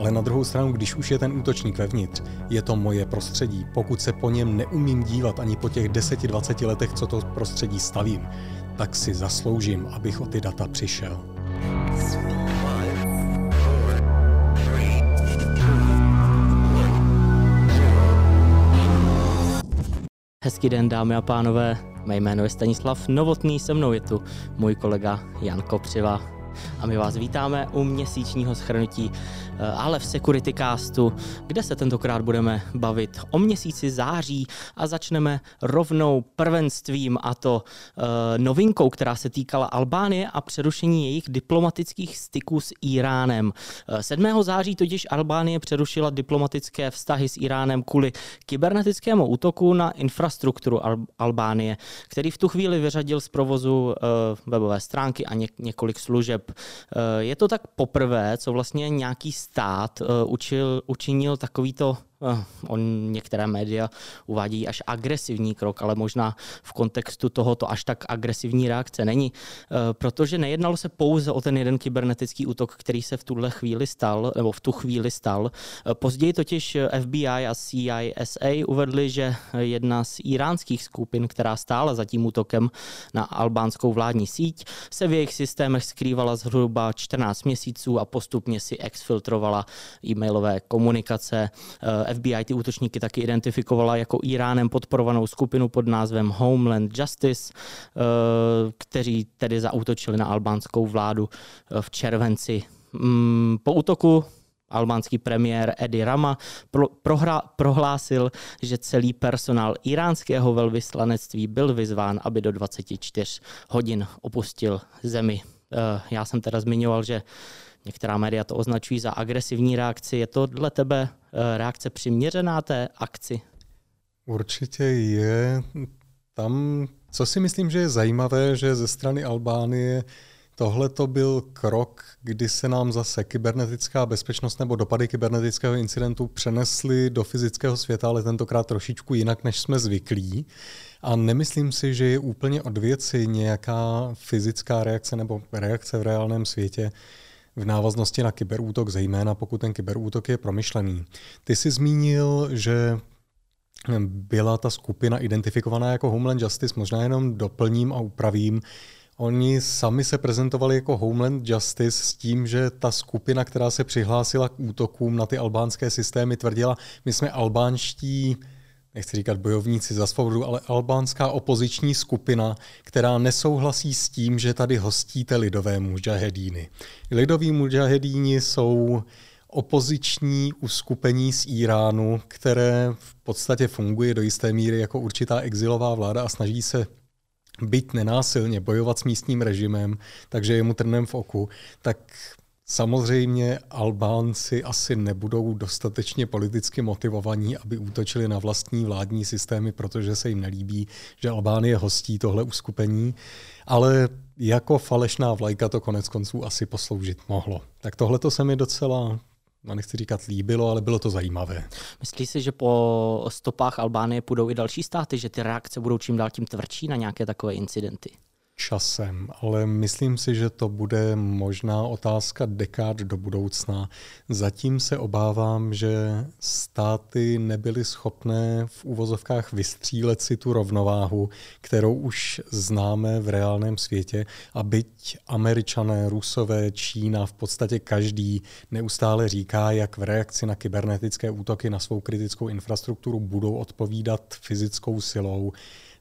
Ale na druhou stranu, když už je ten útočník vevnitř, je to moje prostředí. Pokud se po něm neumím dívat ani po těch 10-20 letech, co to prostředí stavím, tak si zasloužím, abych o ty data přišel. Hezký den, dámy a pánové. Mé jméno je Stanislav Novotný, se mnou je tu můj kolega Jan Kopřiva. A my vás vítáme u měsíčního schrnutí ale v Security Castu, kde se tentokrát budeme bavit o měsíci září a začneme rovnou prvenstvím a to uh, novinkou, která se týkala Albánie a přerušení jejich diplomatických styků s Iránem. 7. Eh, září totiž Albánie přerušila diplomatické vztahy s Iránem kvůli kybernetickému útoku na infrastrukturu Al- Albánie, který v tu chvíli vyřadil z provozu webové stránky a ně- několik služeb. Je to tak poprvé, co vlastně nějaký stát uh, učil, učinil takovýto Eh, on některé média uvádí až agresivní krok, ale možná v kontextu tohoto až tak agresivní reakce není, eh, protože nejednalo se pouze o ten jeden kybernetický útok, který se v tuhle chvíli stal, nebo v tu chvíli stal. Eh, později totiž FBI a CISA uvedli, že jedna z iránských skupin, která stála za tím útokem na albánskou vládní síť, se v jejich systémech skrývala zhruba 14 měsíců a postupně si exfiltrovala e-mailové komunikace FBI ty útočníky taky identifikovala jako Iránem podporovanou skupinu pod názvem Homeland Justice, eh, kteří tedy zautočili na albánskou vládu eh, v červenci. Mm, po útoku albánský premiér Edi Rama pro, prohra, prohlásil, že celý personál iránského velvyslanectví byl vyzván, aby do 24 hodin opustil zemi. Eh, já jsem teda zmiňoval, že Některá média to označují za agresivní reakci. Je to dle tebe eh, reakce přiměřená té akci? Určitě je. Tam, co si myslím, že je zajímavé, že ze strany Albánie tohle to byl krok, kdy se nám zase kybernetická bezpečnost nebo dopady kybernetického incidentu přenesly do fyzického světa, ale tentokrát trošičku jinak, než jsme zvyklí. A nemyslím si, že je úplně od věci nějaká fyzická reakce nebo reakce v reálném světě v návaznosti na kyberútok, zejména pokud ten kyberútok je promyšlený. Ty jsi zmínil, že byla ta skupina identifikovaná jako Homeland Justice, možná jenom doplním a upravím. Oni sami se prezentovali jako Homeland Justice s tím, že ta skupina, která se přihlásila k útokům na ty albánské systémy, tvrdila, my jsme albánští nechci říkat bojovníci za svobodu, ale albánská opoziční skupina, která nesouhlasí s tím, že tady hostíte lidové mujahedíny. Lidoví mujahedíni jsou opoziční uskupení z Iránu, které v podstatě funguje do jisté míry jako určitá exilová vláda a snaží se byť nenásilně, bojovat s místním režimem, takže je mu trnem v oku, tak Samozřejmě Albánci asi nebudou dostatečně politicky motivovaní, aby útočili na vlastní vládní systémy, protože se jim nelíbí, že Albánie hostí tohle uskupení, ale jako falešná vlajka to konec konců asi posloužit mohlo. Tak tohle to se mi docela no nechci říkat líbilo, ale bylo to zajímavé. Myslíš si, že po stopách Albánie půjdou i další státy, že ty reakce budou čím dál tím tvrdší na nějaké takové incidenty? Časem, ale myslím si, že to bude možná otázka dekád do budoucna. Zatím se obávám, že státy nebyly schopné v úvozovkách vystřílet si tu rovnováhu, kterou už známe v reálném světě a byť američané, rusové, Čína, v podstatě každý neustále říká, jak v reakci na kybernetické útoky na svou kritickou infrastrukturu budou odpovídat fyzickou silou,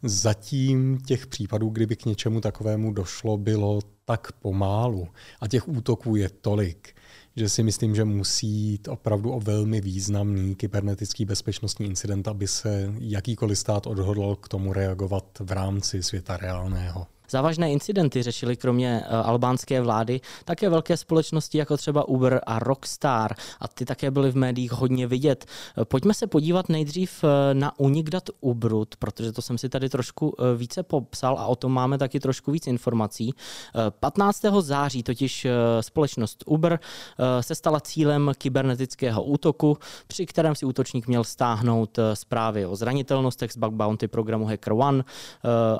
Zatím těch případů, kdyby k něčemu takovému došlo, bylo tak pomálu a těch útoků je tolik, že si myslím, že musí jít opravdu o velmi významný kybernetický bezpečnostní incident, aby se jakýkoliv stát odhodlal k tomu reagovat v rámci světa reálného. Závažné incidenty řešily kromě eh, albánské vlády také velké společnosti jako třeba Uber a Rockstar a ty také byly v médiích hodně vidět. Eh, pojďme se podívat nejdřív eh, na unik dat Ubrut, protože to jsem si tady trošku více popsal a o tom máme taky trošku víc informací. 15. září totiž společnost Uber se stala cílem kybernetického útoku, při kterém si útočník měl stáhnout zprávy o zranitelnostech z bug bounty programu HackerOne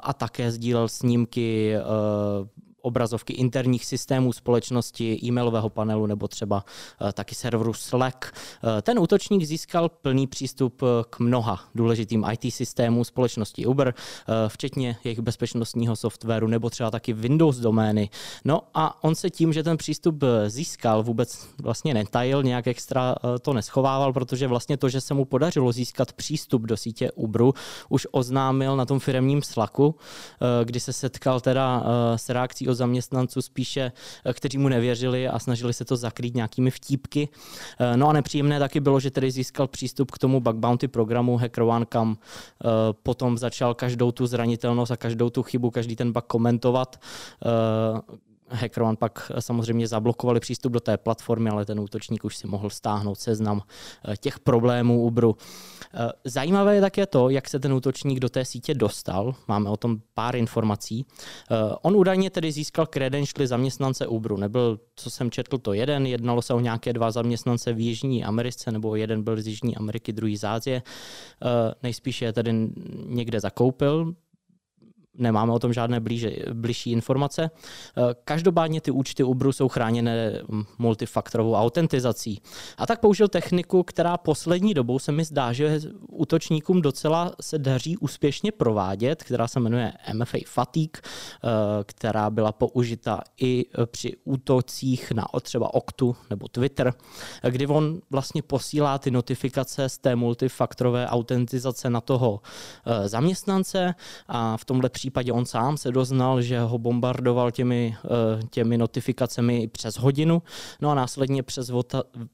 a také sdílel snímky uh, obrazovky interních systémů společnosti, e-mailového panelu nebo třeba taky serveru Slack. Ten útočník získal plný přístup k mnoha důležitým IT systémům společnosti Uber, včetně jejich bezpečnostního softwaru nebo třeba taky Windows domény. No a on se tím, že ten přístup získal, vůbec vlastně netajil, nějak extra to neschovával, protože vlastně to, že se mu podařilo získat přístup do sítě Uberu, už oznámil na tom firemním slaku, eh, kdy se setkal teda eh, s reakcí od zaměstnanců spíše, eh, kteří mu nevěřili a snažili se to zakrýt nějakými vtípky. No a nepříjemné taky bylo, že tedy získal přístup k tomu bug bounty programu HackerOne, kam potom začal každou tu zranitelnost a každou tu chybu, každý ten bug komentovat HackerOne pak samozřejmě zablokovali přístup do té platformy, ale ten útočník už si mohl stáhnout seznam eh, těch problémů Uberu. Eh, zajímavé je také to, jak se ten útočník do té sítě dostal. Máme o tom pár informací. Eh, on údajně tedy získal credentialy zaměstnance Uberu. Nebyl, co jsem četl, to jeden. Jednalo se o nějaké dva zaměstnance v Jižní Americe, nebo jeden byl z Jižní Ameriky, druhý z Ázie. Nejspíše je tedy někde zakoupil nemáme o tom žádné blíže, bližší informace. Eh, každopádně ty účty Uberu jsou chráněné multifaktorovou autentizací. A tak použil techniku, která poslední dobou se mi zdá, že útočníkům docela se daří úspěšně provádět, která se jmenuje MFA Fatigue, eh, která byla použita i při útocích na třeba Oktu nebo Twitter, kdy on vlastně posílá ty notifikace z té multifaktorové autentizace na toho eh, zaměstnance a v tomhle případě případě on sám se doznal, že ho bombardoval těmi, eh, těmi notifikacemi přes hodinu, no a následně přes,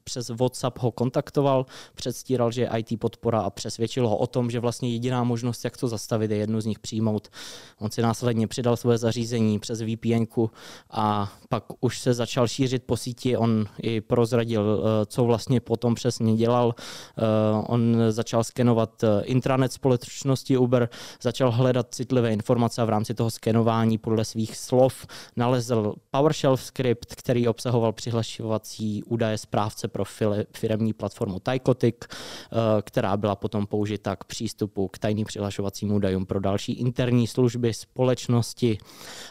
přes WhatsApp ho kontaktoval, předstíral, že je IT podpora a přesvědčil ho o tom, že vlastně jediná možnost, jak to zastavit, je jednu z nich přijmout. On si následně přidal své zařízení přes VPN a pak už se začal šířit po síti, on i prozradil, eh, co vlastně potom přesně dělal. Eh, on začal skenovat intranet společnosti Uber, začal hledat citlivé informace informace a v rámci toho skenování podle svých slov nalezl PowerShell skript, který obsahoval přihlašovací údaje správce pro firemní platformu Tycotic, eh, která byla potom použita k přístupu k tajným přihlašovacím údajům pro další interní služby společnosti.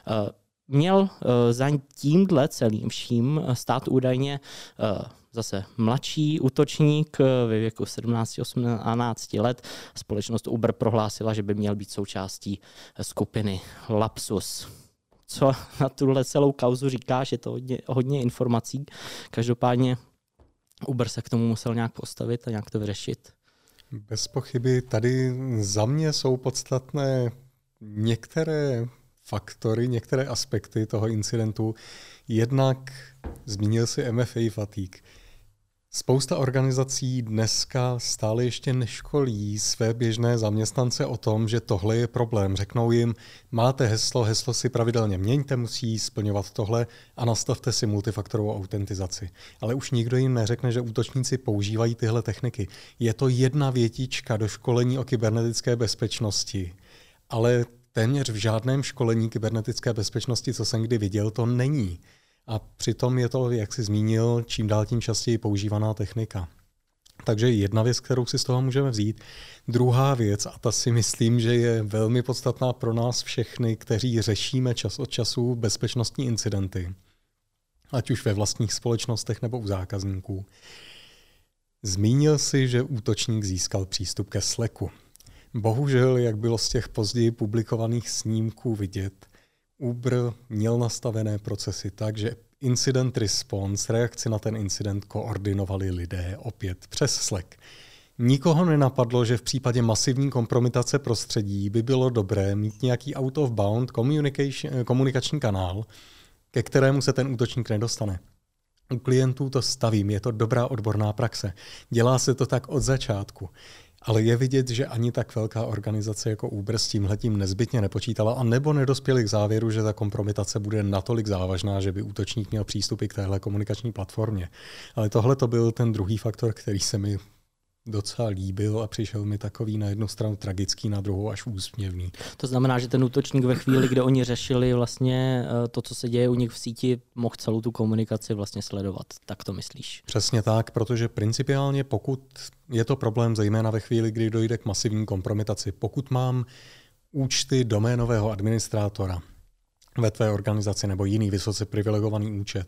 Eh, měl eh, za tímhle celým vším stát údajně zase mladší útočník ve věku 17-18 let. Společnost Uber prohlásila, že by měl být součástí skupiny Lapsus. Co na tuhle celou kauzu říká, že to hodně, hodně informací. Každopádně Uber se k tomu musel nějak postavit a nějak to vyřešit. Bez pochyby tady za mě jsou podstatné některé faktory, některé aspekty toho incidentu. Jednak zmínil si MFA fatigue. Spousta organizací dneska stále ještě neškolí své běžné zaměstnance o tom, že tohle je problém. Řeknou jim, máte heslo, heslo si pravidelně měňte, musí splňovat tohle a nastavte si multifaktorovou autentizaci. Ale už nikdo jim neřekne, že útočníci používají tyhle techniky. Je to jedna větička do školení o kybernetické bezpečnosti, ale téměř v žádném školení kybernetické bezpečnosti, co jsem kdy viděl, to není. A přitom je to, jak jsi zmínil, čím dál tím častěji používaná technika. Takže jedna věc, kterou si z toho můžeme vzít. Druhá věc, a ta si myslím, že je velmi podstatná pro nás všechny, kteří řešíme čas od času bezpečnostní incidenty, ať už ve vlastních společnostech nebo u zákazníků. Zmínil si, že útočník získal přístup ke Slacku. Bohužel, jak bylo z těch později publikovaných snímků vidět, Uber měl nastavené procesy tak, že incident response, reakci na ten incident koordinovali lidé opět přes Slack. Nikoho nenapadlo, že v případě masivní kompromitace prostředí by bylo dobré mít nějaký out of bound komunikační kanál, ke kterému se ten útočník nedostane. U klientů to stavím, je to dobrá odborná praxe. Dělá se to tak od začátku. Ale je vidět, že ani tak velká organizace jako Uber s tímhletím nezbytně nepočítala a nebo nedospěli k závěru, že ta kompromitace bude natolik závažná, že by útočník měl přístupy k téhle komunikační platformě. Ale tohle to byl ten druhý faktor, který se mi docela líbil a přišel mi takový na jednu stranu tragický, na druhou až úsměvný. To znamená, že ten útočník ve chvíli, kdy oni řešili vlastně eh, to, co se děje u nich v síti, mohl celou tu komunikaci vlastně sledovat. Tak to myslíš? Přesně tak, protože principiálně pokud je to problém zejména ve chvíli, kdy dojde k masivní kompromitaci, pokud mám účty doménového administrátora, ve tvé organizaci nebo jiný vysoce privilegovaný účet,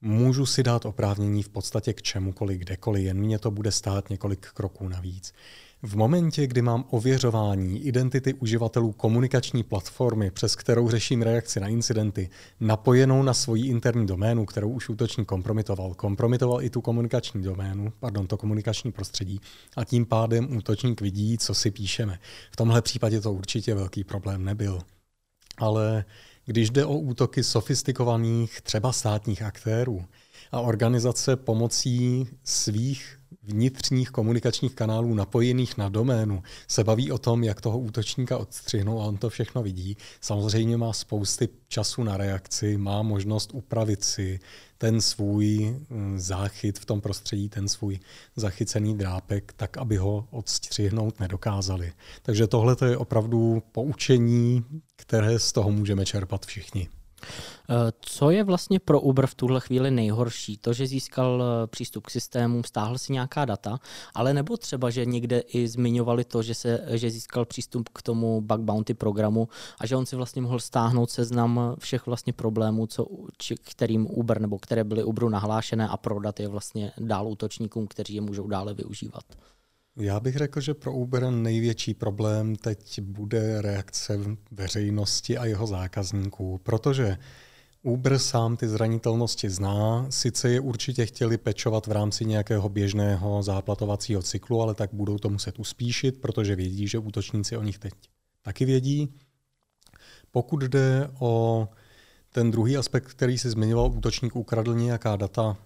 můžu si dát oprávnění v podstatě k čemukoliv, kdekoliv, jen mě to bude stát několik kroků navíc. V momentě, kdy mám ověřování identity uživatelů komunikační platformy, přes kterou řeším reakci na incidenty, napojenou na svoji interní doménu, kterou už útočník kompromitoval, kompromitoval i tu komunikační doménu, pardon, to komunikační prostředí, a tím pádem útočník vidí, co si píšeme. V tomhle případě to určitě velký problém nebyl. Ale když jde o útoky sofistikovaných, třeba státních aktérů a organizace pomocí svých vnitřních komunikačních kanálů napojených na doménu se baví o tom, jak toho útočníka odstřihnou a on to všechno vidí. Samozřejmě má spousty času na reakci, má možnost upravit si ten svůj mm, záchyt v tom prostředí, ten svůj zachycený drápek, tak, aby ho odstřihnout nedokázali. Takže tohle je opravdu poučení, které z toho můžeme čerpat všichni. Eh, co je vlastně pro Uber v tuhle chvíli nejhorší? To, že získal eh, přístup k systému, stáhl si nějaká data, ale nebo třeba, že někde i zmiňovali to, že, se, že získal přístup k tomu bug bounty programu a že on si vlastně mohl stáhnout seznam všech vlastně problémů, co, či, kterým Uber nebo které byly Uberu nahlášené a prodat je vlastně dál útočníkům, kteří je můžou dále využívat. Já bych řekl, že pro Uber největší problém teď bude reakce veřejnosti a jeho zákazníků, protože Uber sám ty zranitelnosti zná, sice je určitě chtěli pečovat v rámci nějakého běžného záplatovacího cyklu, ale tak budou to muset uspíšit, protože vědí, že útočníci o nich teď taky vědí. Pokud jde o ten druhý aspekt, který si zmiňoval, útočník ukradl nějaká data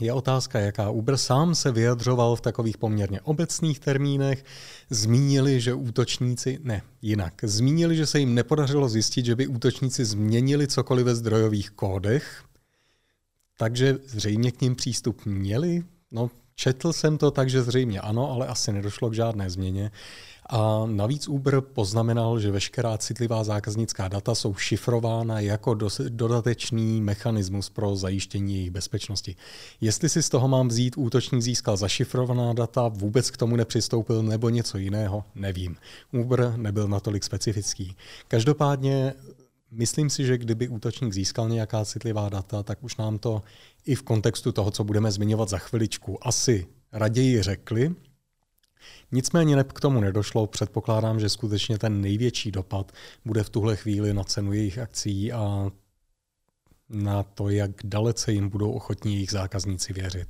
je otázka, jaká Uber sám se vyjadřoval v takových poměrně obecných termínech. Zmínili, že útočníci, ne, jinak, zmínili, že se jim nepodařilo zjistit, že by útočníci změnili cokoliv ve zdrojových kódech, takže zřejmě k ním přístup měli. No, četl jsem to tak, že zřejmě ano, ale asi nedošlo k žádné změně. A navíc Uber poznamenal, že veškerá citlivá zákaznická data jsou šifrována jako dodatečný mechanismus pro zajištění jejich bezpečnosti. Jestli si z toho mám vzít, útočník získal zašifrovaná data, vůbec k tomu nepřistoupil nebo něco jiného, nevím. Uber nebyl natolik specifický. Každopádně Myslím si, že kdyby útočník získal nějaká citlivá data, tak už nám to i v kontextu toho, co budeme zmiňovat za chviličku, asi raději řekli, Nicméně k tomu nedošlo. Předpokládám, že skutečně ten největší dopad bude v tuhle chvíli na cenu jejich akcí a na to, jak dalece jim budou ochotní jejich zákazníci věřit.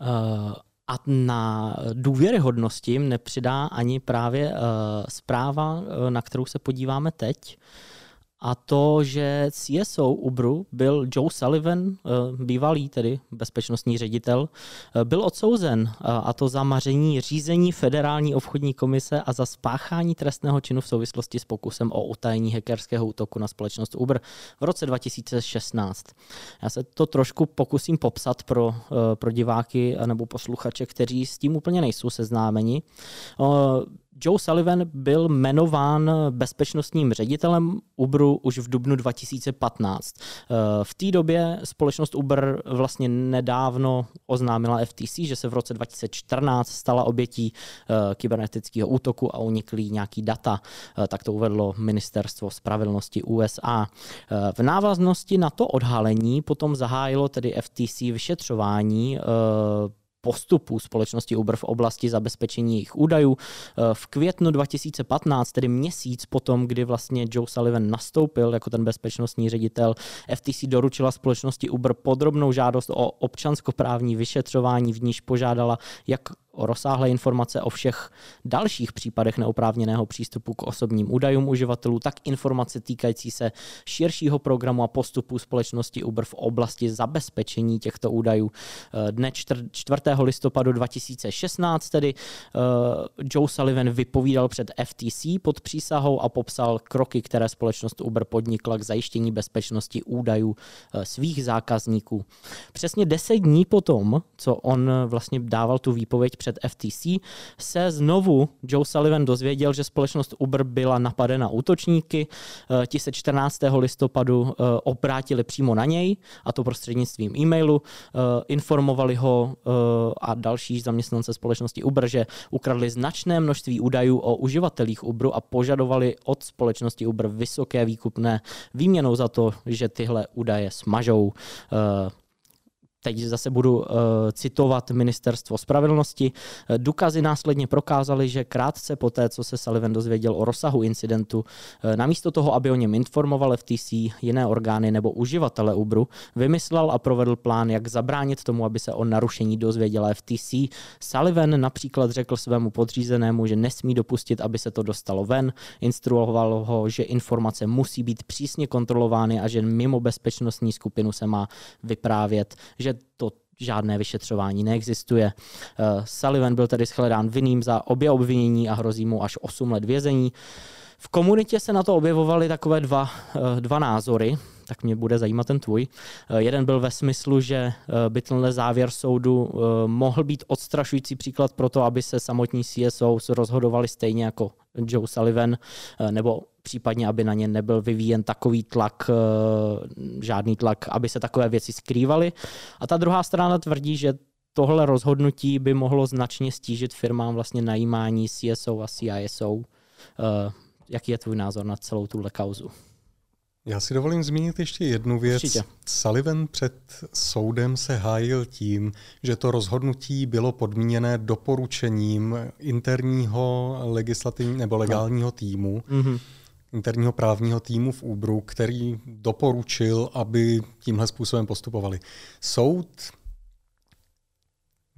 Uh... A na důvěryhodnosti nepřidá ani právě uh, zpráva, na kterou se podíváme teď, a to, že CSO Uberu byl Joe Sullivan, eh, bývalý tedy bezpečnostní ředitel, eh, byl odsouzen eh, a to za maření řízení Federální obchodní komise a za spáchání trestného činu v souvislosti s pokusem o utajení hackerského útoku na společnost Uber v roce 2016. Já se to trošku pokusím popsat pro, pro diváky nebo posluchače, kteří s tím úplně nejsou seznámeni. Joe Sullivan byl jmenován bezpečnostním ředitelem Uberu už v dubnu 2015. Eh, v té době společnost Uber vlastně nedávno oznámila FTC, že se v roce 2014 stala obětí eh, kybernetického útoku a unikly nějaký data. Eh, tak to uvedlo ministerstvo spravedlnosti USA. V návaznosti na to odhalení potom zahájilo tedy FTC vyšetřování postupů společnosti Uber v oblasti zabezpečení jejich údajů. Eh, v květnu 2015, tedy měsíc potom, kdy vlastně Joe Sullivan nastoupil jako ten bezpečnostní ředitel, FTC doručila společnosti Uber podrobnou žádost o občanskoprávní vyšetřování, v níž požádala jak o rozsáhlé informace o všech dalších případech neoprávněného přístupu k osobním údajům uživatelů, tak informace týkající se širšího programu a postupu společnosti Uber v oblasti zabezpečení těchto údajů. Eh, dne 4. listopadu 2016 tedy eh, Joe Sullivan vypovídal před FTC pod přísahou a popsal kroky, které společnost Uber podnikla k zajištění bezpečnosti údajů eh, svých zákazníků. Přesně 10 dní potom, co on vlastně dával tu výpověď před před FTC, se znovu Joe Sullivan dozvěděl, že společnost Uber byla napadena útočníky. Eh, ti se 14. listopadu eh, obrátili přímo na něj, a to prostřednictvím e-mailu. Informovali ho a další zaměstnance společnosti Uber, že ukradli značné množství údajů o uživatelích Uberu a požadovali od společnosti Uber vysoké výkupné výměnou za to, že tyhle údaje smažou teď zase budu uh, citovat ministerstvo spravedlnosti. Eh, důkazy následně prokázaly, že krátce poté, co se Sullivan dozvěděl o rozsahu incidentu, uh, namísto toho, aby o něm informoval FTC, jiné orgány nebo uživatele Uberu, vymyslel a provedl plán, jak zabránit tomu, aby se o narušení dozvěděla FTC. Sullivan například řekl svému podřízenému, že nesmí dopustit, aby se to dostalo ven, instruoval ho, že informace musí být přísně kontrolovány a že mimo bezpečnostní skupinu se má vyprávět, že to žádné vyšetřování neexistuje. Uh, Sullivan byl tedy shledán vinným za obě obvinění a hrozí mu až 8 let vězení. V komunitě se na to objevovaly takové dva, uh, dva názory, tak mě bude zajímat ten tvůj. Uh, jeden byl ve smyslu, že by tenhle závěr soudu mohl být odstrašující příklad pro to, aby se samotní CSO rozhodovali stejně jako Joe Sullivan, nebo případně, aby na ně nebyl vyvíjen takový tlak, eh, žádný tlak, aby se takové věci skrývaly. A ta druhá strana tvrdí, že tohle rozhodnutí by mohlo značně stížit firmám vlastně najímání CSO a CISO. Eh, jaký je tvůj názor na celou tuhle kauzu? Já si dovolím zmínit ještě jednu věc. Určitě. Sullivan před soudem se hájil tím, že to rozhodnutí bylo podmíněné doporučením interního legislativního nebo legálního týmu. Mm-hmm interního právního týmu v Uberu, který doporučil, aby tímhle způsobem postupovali. Soud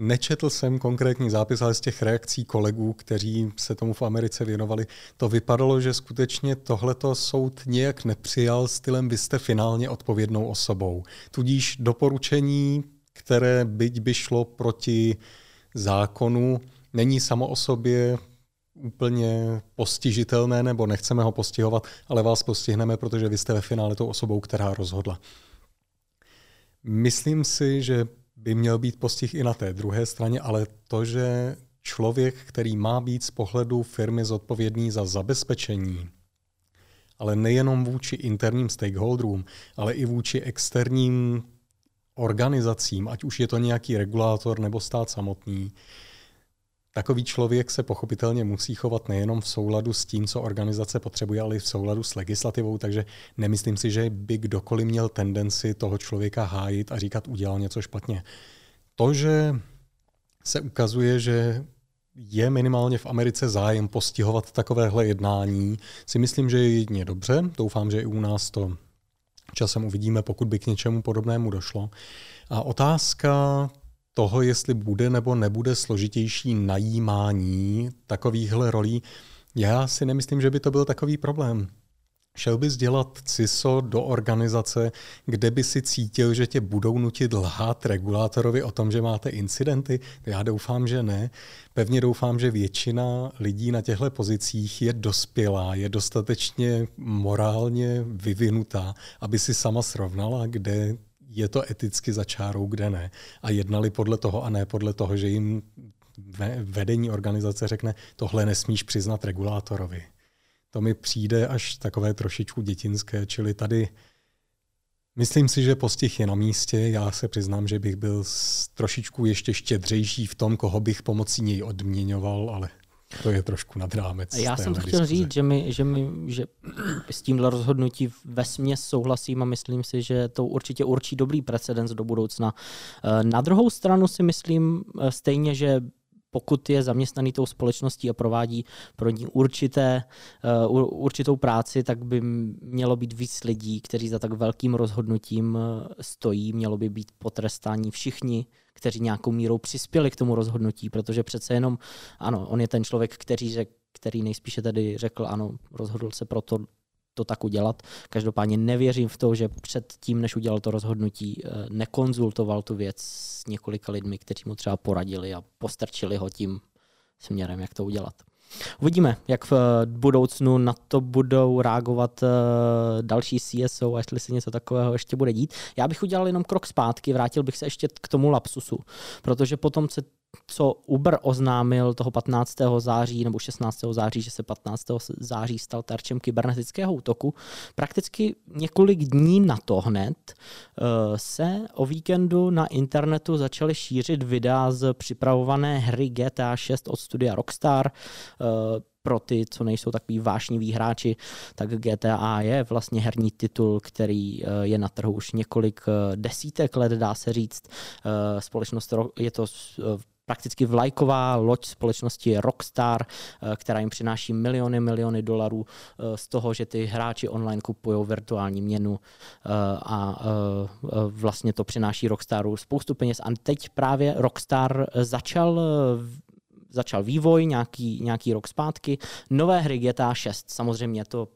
Nečetl jsem konkrétní zápis, ale z těch reakcí kolegů, kteří se tomu v Americe věnovali, to vypadalo, že skutečně tohleto soud nějak nepřijal stylem vy jste finálně odpovědnou osobou. Tudíž doporučení, které byť by šlo proti zákonu, není samo o sobě úplně postižitelné nebo nechceme ho postihovat, ale vás postihneme, protože vy jste ve finále tou osobou, která rozhodla. Myslím si, že by měl být postih i na té druhé straně, ale to, že člověk, který má být z pohledu firmy zodpovědný za zabezpečení, ale nejenom vůči interním stakeholderům, ale i vůči externím organizacím, ať už je to nějaký regulátor nebo stát samotný, Takový člověk se pochopitelně musí chovat nejenom v souladu s tím, co organizace potřebuje, ale i v souladu s legislativou, takže nemyslím si, že by kdokoliv měl tendenci toho člověka hájit a říkat, udělal něco špatně. To, že se ukazuje, že je minimálně v Americe zájem postihovat takovéhle jednání, si myslím, že je jedině dobře. Doufám, že i u nás to časem uvidíme, pokud by k něčemu podobnému došlo. A otázka toho, jestli bude nebo nebude složitější najímání takovýchhle rolí, já si nemyslím, že by to byl takový problém. Šel bys dělat CISO do organizace, kde by si cítil, že tě budou nutit lhát regulátorovi o tom, že máte incidenty? Já doufám, že ne. Pevně doufám, že většina lidí na těchto pozicích je dospělá, je dostatečně morálně vyvinutá, aby si sama srovnala, kde je to eticky za čárou, kde ne. A jednali podle toho a ne podle toho, že jim vedení organizace řekne, tohle nesmíš přiznat regulátorovi. To mi přijde až takové trošičku dětinské, čili tady myslím si, že postih je na místě. Já se přiznám, že bych byl trošičku ještě štědřejší v tom, koho bych pomocí něj odměňoval, ale to je trošku nad rámec. Já jsem to chtěl říct, že, my, že, my, že s tímhle rozhodnutí ve směs souhlasím a myslím si, že to určitě určí dobrý precedens do budoucna. Eh, na druhou stranu si myslím eh, stejně, že pokud je zaměstnaný tou společností a provádí pro ní určité, uh, určitou práci, tak by mělo být víc lidí, kteří za tak velkým rozhodnutím stojí. Mělo by být potrestáni všichni, kteří nějakou mírou přispěli k tomu rozhodnutí, protože přece jenom, ano, on je ten člověk, který, řek, který nejspíše tedy řekl, ano, rozhodl se proto to tak udělat. Každopádně nevěřím v to, že před tím, než udělal to rozhodnutí, eh, nekonzultoval tu věc s několika lidmi, kteří mu třeba poradili a postrčili ho tím směrem, jak to udělat. Uvidíme, jak v budoucnu na to budou reagovat eh, další CSO a jestli se něco takového ještě bude dít. Já bych udělal jenom krok zpátky, vrátil bych se ještě k tomu lapsusu, protože potom, co Uber oznámil toho 15. září nebo 16. září, že se 15. září stal terčem kybernetického útoku, prakticky několik dní na to hned eh, se o víkendu na internetu začaly šířit videa z připravované hry GTA 6 od studia Rockstar. Eh, pro ty, co nejsou takový vášniví hráči, tak GTA je vlastně herní titul, který eh, je na trhu už několik desítek let, dá se říct. Společnost je to prakticky vlajková loď společnosti Rockstar, eh, která jim přináší miliony, miliony dolarů eh, z toho, že ty hráči online kupují virtuální měnu eh, a vlastně to přináší Rockstaru spoustu peněz. A teď právě Rockstar začal začal vývoj, nějaký, nějaký rok zpátky, nové hry GTA 6. Samozřejmě to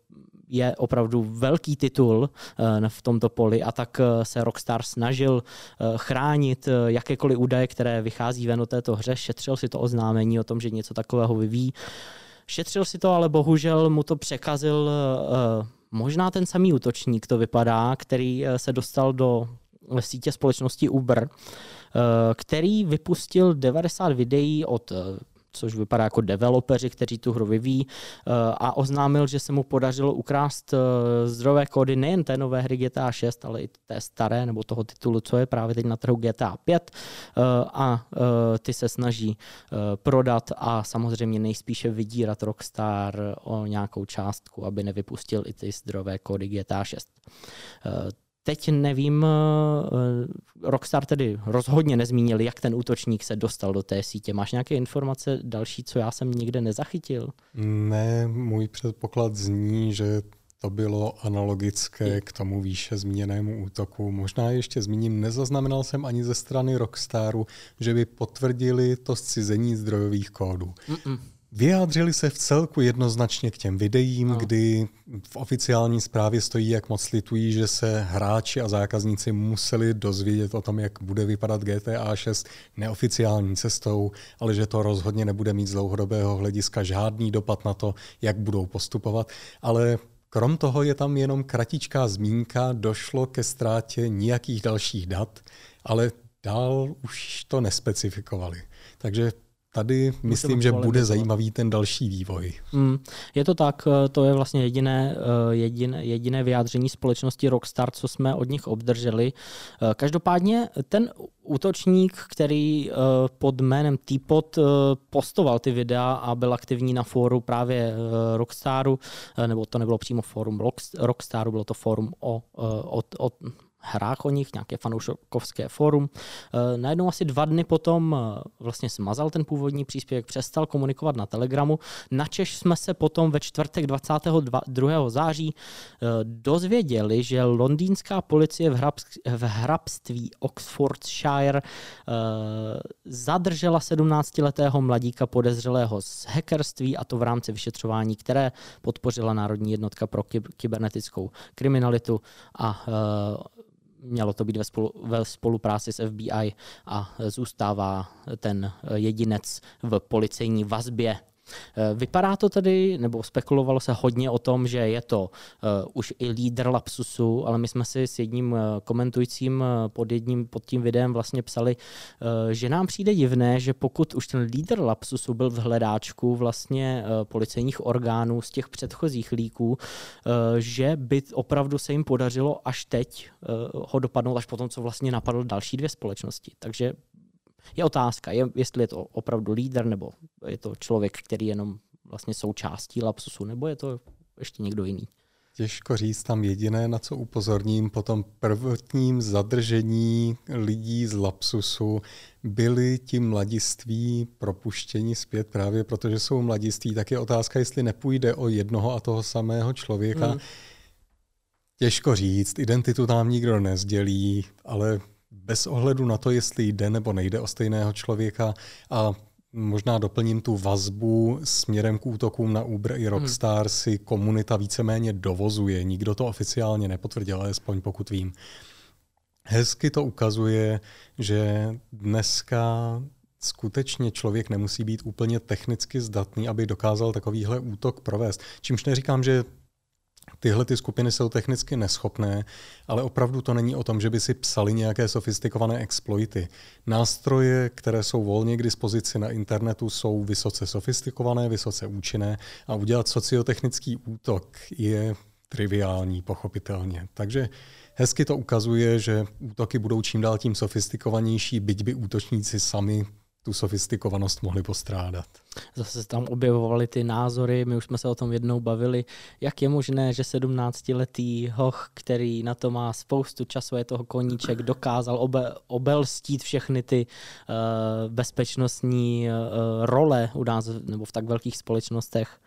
je opravdu velký titul eh, v tomto poli a tak eh, se Rockstar snažil eh, chránit jakékoliv údaje, které vychází ven o této hře. Šetřil si to oznámení o tom, že něco takového vyvíjí. Šetřil si to, ale bohužel mu to překazil možná ten samý útočník, to vypadá, který se dostal do sítě společnosti Uber, který vypustil 90 videí od což vypadá jako developeři, kteří tu hru vyvíjí, eh, a oznámil, že se mu podařilo ukrást eh, zdrojové kódy nejen té nové hry GTA 6, ale i té staré, nebo toho titulu, co je právě teď na trhu GTA 5 eh, a ty se snaží prodat a samozřejmě nejspíše vydírat Rockstar o nějakou částku, aby nevypustil i ty zdrojové kódy GTA 6. Teď nevím, eh, Rockstar tedy rozhodně nezmínil, jak ten útočník se dostal do té sítě. Máš nějaké informace další, co já jsem nikde nezachytil? Ne, můj předpoklad zní, že to bylo analogické k tomu výše zmíněnému útoku. Možná ještě zmíním, nezaznamenal jsem ani ze strany Rockstaru, že by potvrdili to zcizení zdrojových kódů. Mm-mm. Vyjádřili se v celku jednoznačně k těm videím, no. kdy v oficiální zprávě stojí, jak moc litují, že se hráči a zákazníci museli dozvědět o tom, jak bude vypadat GTA 6 neoficiální cestou, ale že to rozhodně nebude mít z dlouhodobého hlediska žádný dopad na to, jak budou postupovat. Ale krom toho je tam jenom kratičká zmínka, došlo ke ztrátě nějakých dalších dat, ale dál už to nespecifikovali. Takže tady myslím, že bude zajímavý ten další vývoj. Mm, je to tak, eh, to je vlastně jediné, eh, jediné, jediné vyjádření společnosti Rockstar, co jsme od nich obdrželi. Eh, každopádně ten útočník, který pod jménem Teapot postoval ty videa a byl aktivní na fóru právě Rockstaru, nebo to nebylo přímo fórum Rockstaru, bylo to fórum o, o, o hrách o nich, nějaké fanouškovské fórum. E, najednou asi dva dny potom e, vlastně smazal ten původní příspěvek, přestal komunikovat na Telegramu, načež jsme se potom ve čtvrtek 22. září e, dozvěděli, že londýnská policie v, v hrabství Oxfordshire zadržela 17-letého mladíka podezřelého z hackerství a to v rámci vyšetřování, které podpořila Národní jednotka pro kybernetickou kriminalitu a mělo to být ve, spolu, ve spolupráci s FBI a zůstává ten jedinec v policejní vazbě vypadá to tedy, nebo spekulovalo se hodně o tom, že je to uh, už i lídr Lapsusu, ale my jsme si s jedním uh, komentujícím pod jedním pod tím videem vlastně psali, uh, že nám přijde divné, že pokud už ten lídr Lapsusu byl v hledáčku vlastně uh, policejních orgánů z těch předchozích líků, že by opravdu se jim podařilo až teď ho dopadnout, až potom, co vlastně napadl další dvě společnosti. Takže je otázka, je, jestli je to opravdu lídr, nebo je to člověk, který je jenom vlastně součástí Lapsusu, nebo je to ještě někdo jiný. Těžko říct, tam jediné, na co upozorním, po tom prvotním zadržení lidí z Lapsusu byli ti mladiství propuštěni zpět právě protože jsou mladiství, tak je otázka, jestli nepůjde o jednoho a toho samého člověka. Hmm. Těžko říct, identitu tam nikdo nezdělí, ale bez ohledu na to, jestli jde nebo nejde o stejného člověka a možná doplním tu vazbu směrem k útokům na Uber i Rockstar hmm. si komunita víceméně dovozuje. Nikdo to oficiálně nepotvrdil, alespoň pokud vím. Hezky to ukazuje, že dneska skutečně člověk nemusí být úplně technicky zdatný, aby dokázal takovýhle útok provést. Čímž neříkám, že Tyhle ty skupiny jsou technicky neschopné, ale opravdu to není o tom, že by si psali nějaké sofistikované exploity. Nástroje, které jsou volně k dispozici na internetu, jsou vysoce sofistikované, vysoce účinné a udělat sociotechnický útok je triviální, pochopitelně. Takže hezky to ukazuje, že útoky budou čím dál tím sofistikovanější, byť by útočníci sami tu sofistikovanost mohli postrádat. Zase se tam objevovaly ty názory, my už jsme se o tom jednou bavili, jak je možné, že 17-letý hoch, který na to má spoustu času, je toho koníček, dokázal obe, obelstít všechny ty uh, bezpečnostní uh, role u nás nebo v tak velkých společnostech.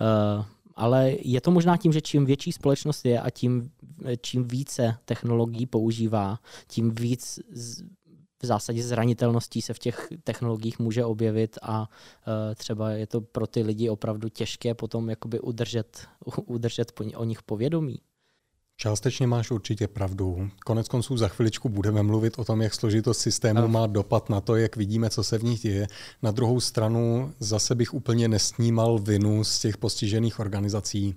Uh, ale je to možná tím, že čím větší společnost je a tím čím více technologií používá, tím víc v zásadě zranitelností se v těch technologiích může objevit a uh, třeba je to pro ty lidi opravdu těžké potom jakoby udržet, udržet o nich povědomí. Částečně máš určitě pravdu. Konec konců za chviličku budeme mluvit o tom, jak složitost systému má dopad na to, jak vidíme, co se v nich děje. Na druhou stranu zase bych úplně nesnímal vinu z těch postižených organizací.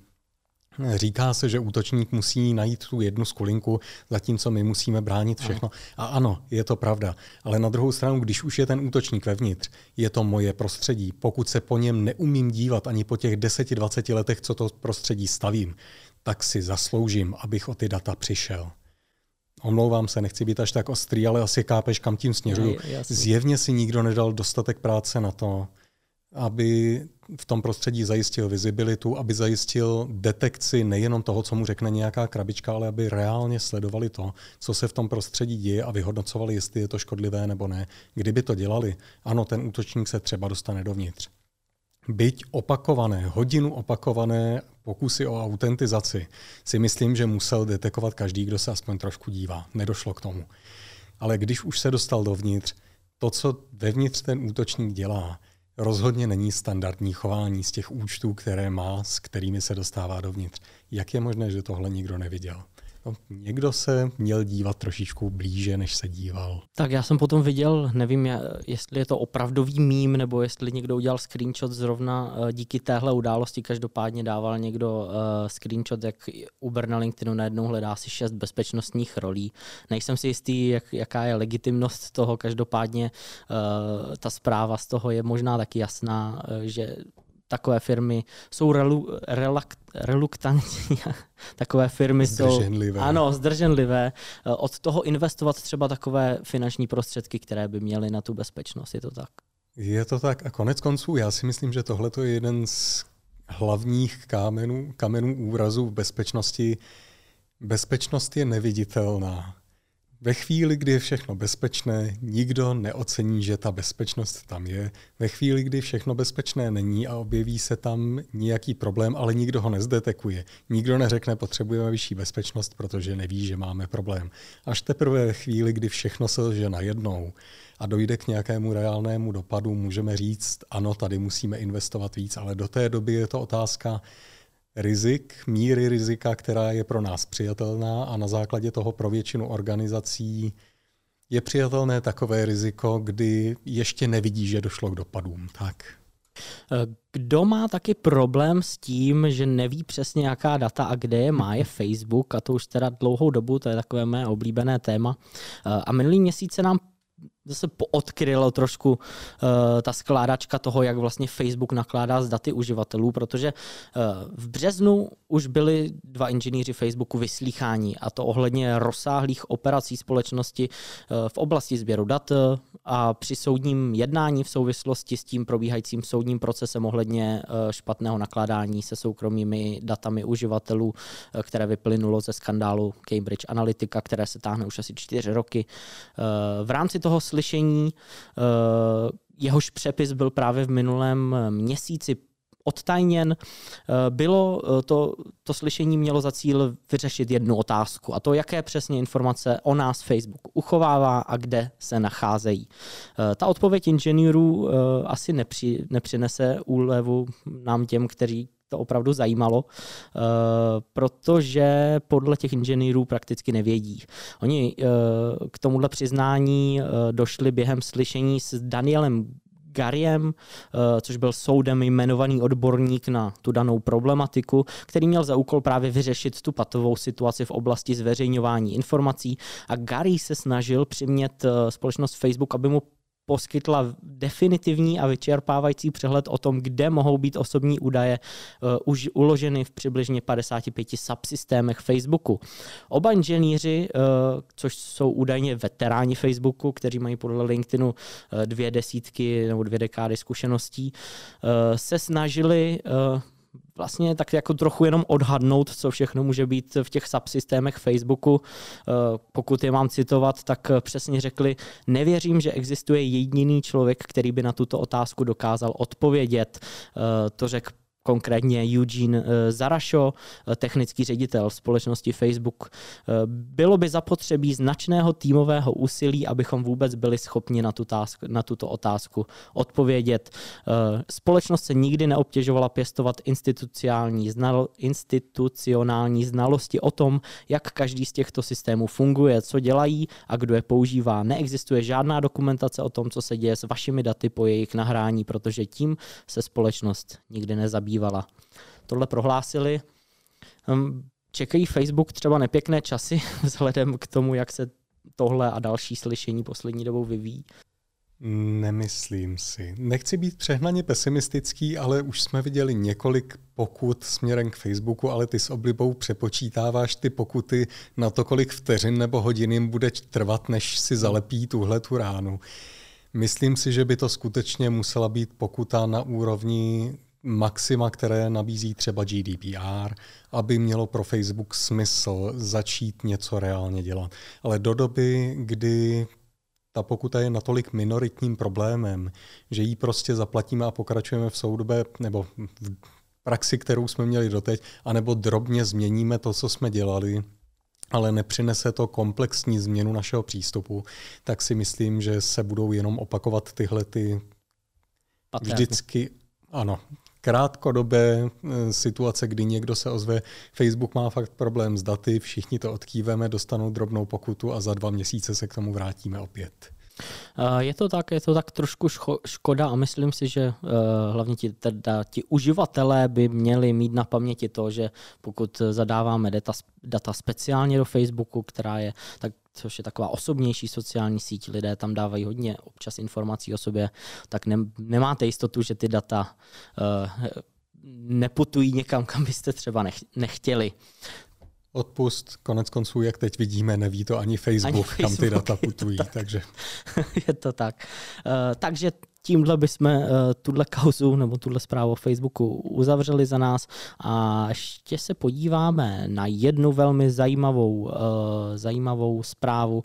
Říká se, že útočník musí najít tu jednu skulinku, zatímco my musíme bránit všechno. A ano, je to pravda. Ale na druhou stranu, když už je ten útočník vevnitř, je to moje prostředí. Pokud se po něm neumím dívat ani po těch 10-20 letech, co to prostředí stavím, tak si zasloužím, abych o ty data přišel. Omlouvám se, nechci být až tak ostrý, ale asi kápeš, kam tím směřuju. Zjevně si nikdo nedal dostatek práce na to, aby v tom prostředí zajistil vizibilitu, aby zajistil detekci nejenom toho, co mu řekne nějaká krabička, ale aby reálně sledovali to, co se v tom prostředí děje a vyhodnocovali, jestli je to škodlivé nebo ne. Kdyby to dělali, ano, ten útočník se třeba dostane dovnitř. Byť opakované, hodinu opakované pokusy o autentizaci si myslím, že musel detekovat každý, kdo se aspoň trošku dívá. Nedošlo k tomu. Ale když už se dostal dovnitř, to, co vevnitř ten útočník dělá, rozhodně není standardní chování z těch účtů, které má, s kterými se dostává dovnitř. Jak je možné, že tohle nikdo neviděl? No, někdo se měl dívat trošičku blíže, než se díval. Tak já jsem potom viděl, nevím, jestli je to opravdový mím, nebo jestli někdo udělal screenshot zrovna eh, díky téhle události. Každopádně dával někdo uh, screenshot, jak Uber na LinkedInu najednou hledá si šest bezpečnostních rolí. Nejsem si jistý, jak, jaká je legitimnost toho. Každopádně uh, ta zpráva z toho je možná taky jasná, že takové firmy jsou relu, relakt, reluktantní. takové firmy zdrženlivé. jsou ano, zdrženlivé. Od toho investovat třeba takové finanční prostředky, které by měly na tu bezpečnost. Je to tak? Je to tak. A konec konců, já si myslím, že tohle je jeden z hlavních kámenů, kamenů úrazu v bezpečnosti. Bezpečnost je neviditelná. Ve chvíli, kdy je všechno bezpečné, nikdo neocení, že ta bezpečnost tam je. Ve chvíli, kdy všechno bezpečné není a objeví se tam nějaký problém, ale nikdo ho nezdetekuje. Nikdo neřekne, potřebujeme vyšší bezpečnost, protože neví, že máme problém. Až teprve ve chvíli, kdy všechno selže najednou a dojde k nějakému reálnému dopadu, můžeme říct, ano, tady musíme investovat víc, ale do té doby je to otázka, rizik, míry rizika, která je pro nás přijatelná a na základě toho pro většinu organizací je přijatelné takové riziko, kdy ještě nevidí, že došlo k dopadům. Tak. Kdo má taky problém s tím, že neví přesně, jaká data a kde je má, je Facebook a to už teda dlouhou dobu, to je takové mé oblíbené téma. A minulý měsíc se nám zase poodkrylo trošku uh, ta skládačka toho, jak vlastně Facebook nakládá s daty uživatelů, protože uh, v březnu už byli dva inženýři Facebooku vyslýchání a to ohledně rozsáhlých operací společnosti uh, v oblasti sběru dat a při soudním jednání v souvislosti s tím probíhajícím soudním procesem ohledně uh, špatného nakládání se soukromými datami uživatelů, uh, které vyplynulo ze skandálu Cambridge Analytica, které se táhne už asi čtyři roky. Uh, v rámci toho slyšení. Eh, jehož přepis byl právě v minulém měsíci odtajněn. Eh, bylo eh, to, to slyšení mělo za cíl vyřešit jednu otázku a to, jaké přesně informace o nás Facebook uchovává a kde se nacházejí. Ta odpověď inženýrů asi nepři, nepřinese úlevu nám těm, kteří to opravdu zajímalo, eh, protože podle těch inženýrů prakticky nevědí. Oni eh, k tomuhle přiznání eh, došli během slyšení s Danielem Gariem, což byl soudem jmenovaný odborník na tu danou problematiku, který měl za úkol právě vyřešit tu patovou situaci v oblasti zveřejňování informací. A Gary se snažil přimět společnost Facebook, aby mu poskytla definitivní a vyčerpávající přehled o tom, kde mohou být osobní údaje uh, už uloženy v přibližně 55 subsystémech Facebooku. Oba inženýři, uh, což jsou údajně veteráni Facebooku, kteří mají podle LinkedInu uh, dvě desítky nebo dvě dekády zkušeností, uh, se snažili uh, vlastně tak jako trochu jenom odhadnout, co všechno může být v těch subsystémech Facebooku. Eh, pokud je mám citovat, tak přesně řekli, nevěřím, že existuje jediný člověk, který by na tuto otázku dokázal odpovědět. Eh, to řekl konkrétně Eugene eh, Zarašo, eh, technický ředitel společnosti Facebook. Eh, bylo by zapotřebí značného týmového úsilí, abychom vůbec byli schopni na, tázku, na tuto otázku odpovědět. Společnost se nikdy neobtěžovala pěstovat institucionální, institucionální znalosti o tom, jak každý z těchto systémů funguje, co dělají a kdo je používá. Neexistuje žádná dokumentace o tom, co se děje s vašimi daty po jejich nahrání, protože tím se společnost nikdy nezabývá zabývala. Tohle prohlásili. Hm, čekají Facebook třeba nepěkné časy vzhledem k tomu, jak se tohle a další slyšení poslední dobou vyvíjí? Nemyslím si. Nechci být přehnaně pesimistický, ale už jsme viděli několik pokut směrem k Facebooku, ale ty s oblibou přepočítáváš ty pokuty na to, kolik vteřin nebo hodin jim bude trvat, než si zalepí tuhle tu ránu. Myslím si, že by to skutečně musela být pokuta na úrovni maxima, které nabízí třeba GDPR, aby mělo pro Facebook smysl začít něco reálně dělat. Ale do doby, kdy ta pokuta je natolik minoritním problémem, že ji prostě zaplatíme a pokračujeme v soudobé nebo v praxi, kterou jsme měli doteď, anebo drobně změníme to, co jsme dělali, ale nepřinese to komplexní změnu našeho přístupu, tak si myslím, že se budou jenom opakovat tyhle ty vždycky ano, krátkodobé eh, situace, kdy někdo se ozve, Facebook má fakt problém s daty, všichni to odkýveme, dostanou drobnou pokutu a za dva měsíce se k tomu vrátíme opět. Eh, je to tak, je to tak trošku škoda a myslím si, že eh, hlavně ti, teda, ti uživatelé by měli mít na paměti to, že pokud zadáváme data, data speciálně do Facebooku, která je tak což je taková osobnější sociální síť, lidé tam dávají hodně občas informací o sobě, tak ne, nemáte jistotu, že ty data uh, neputují někam, kam byste třeba nech, nechtěli. Odpust, konec konců, jak teď vidíme, neví to ani Facebook, ani Facebook kam ty data putují. Je to, takže. je to tak. Uh, takže tímhle bychom uh, tuhle kauzu nebo tuhle zprávu o Facebooku uzavřeli za nás a ještě se podíváme na jednu velmi zajímavou, uh, zajímavou zprávu uh,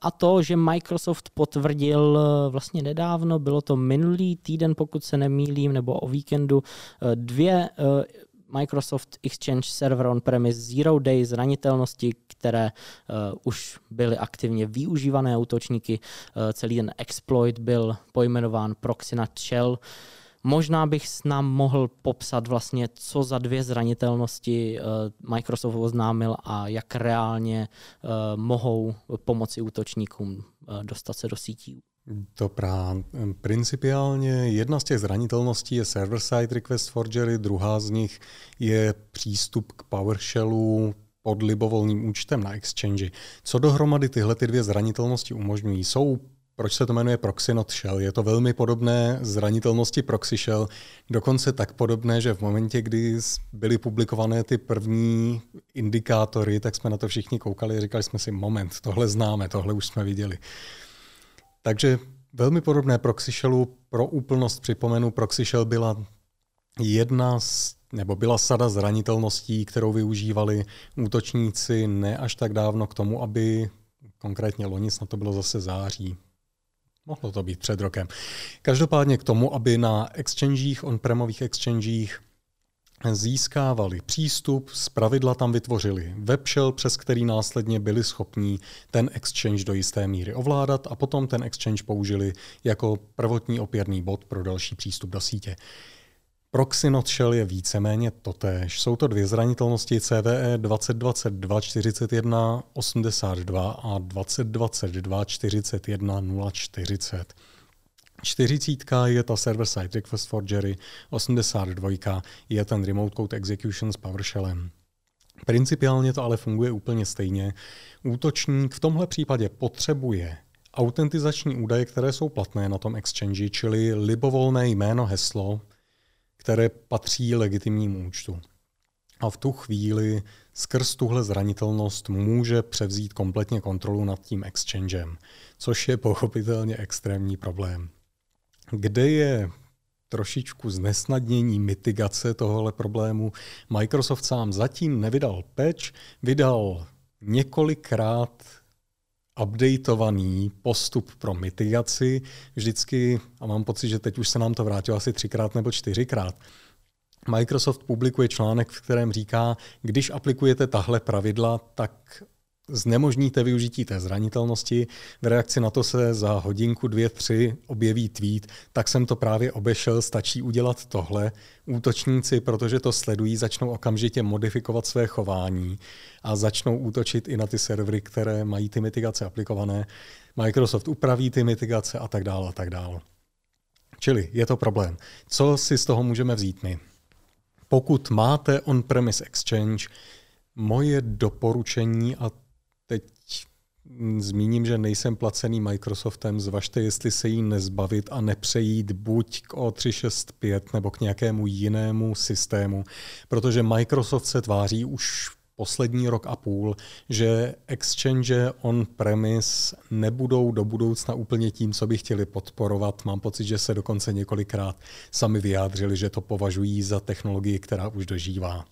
a to, že Microsoft potvrdil uh, vlastně nedávno, bylo to minulý týden, pokud se nemýlím, nebo o víkendu, uh, dvě uh, Microsoft Exchange Server on-premise Zero Day zranitelnosti, které uh, už byly aktivně využívané útočníky. Uh, celý ten exploit byl pojmenován Proxy Shell. Možná bych s nám mohl popsat vlastně, co za dvě zranitelnosti uh, Microsoft oznámil a jak reálně uh, mohou pomoci útočníkům uh, dostat se do sítí. Dobrá. Principiálně jedna z těch zranitelností je server-side request forgery, druhá z nich je přístup k PowerShellu pod libovolným účtem na Exchange. Co dohromady tyhle ty dvě zranitelnosti umožňují? Jsou proč se to jmenuje Proxy Not Shell? Je to velmi podobné zranitelnosti Proxy Shell, dokonce tak podobné, že v momentě, kdy byly publikované ty první indikátory, tak jsme na to všichni koukali a říkali jsme si, moment, tohle známe, tohle už jsme viděli. Takže velmi podobné proxy shellu. Pro úplnost připomenu, proxy shell byla jedna z nebo byla sada zranitelností, kterou využívali útočníci ne až tak dávno k tomu, aby konkrétně loni, snad to bylo zase září, mohlo to být před rokem. Každopádně k tomu, aby na exchangech, on-premových exchangech získávali přístup, z pravidla tam vytvořili webshell, přes který následně byli schopní ten exchange do jisté míry ovládat a potom ten exchange použili jako prvotní opěrný bod pro další přístup do sítě. Proxy Not Shell je víceméně totéž. Jsou to dvě zranitelnosti CVE 2022 41 82 a 2022 41 040. 40 je ta server-side request forgery, 82 je ten remote code execution s PowerShellem. Principiálně to ale funguje úplně stejně. Útočník v tomhle případě potřebuje autentizační údaje, které jsou platné na tom exchange, čili libovolné jméno, heslo, které patří legitimnímu účtu. A v tu chvíli skrz tuhle zranitelnost může převzít kompletně kontrolu nad tím exchangem, což je pochopitelně extrémní problém. Kde je trošičku znesnadnění mitigace tohohle problému. Microsoft sám zatím nevydal patch, vydal několikrát updateovaný postup pro mitigaci. Vždycky, a mám pocit, že teď už se nám to vrátilo asi třikrát nebo čtyřikrát, Microsoft publikuje článek, v kterém říká, když aplikujete tahle pravidla, tak znemožníte využití té zranitelnosti. V reakci na to se za hodinku, dvě, tři objeví tweet, tak jsem to právě obešel, stačí udělat tohle. Útočníci, protože to sledují, začnou okamžitě modifikovat své chování a začnou útočit i na ty servery, které mají ty mitigace aplikované. Microsoft upraví ty mitigace a tak dále a tak dále. Čili je to problém. Co si z toho můžeme vzít my? Pokud máte on-premise exchange, moje doporučení, a zmíním, že nejsem placený Microsoftem, zvažte, jestli se jí nezbavit a nepřejít buď k O365 nebo k nějakému jinému systému, protože Microsoft se tváří už poslední rok a půl, že exchange on-premise nebudou do budoucna úplně tím, co by chtěli podporovat. Mám pocit, že se dokonce několikrát sami vyjádřili, že to považují za technologii, která už dožívá.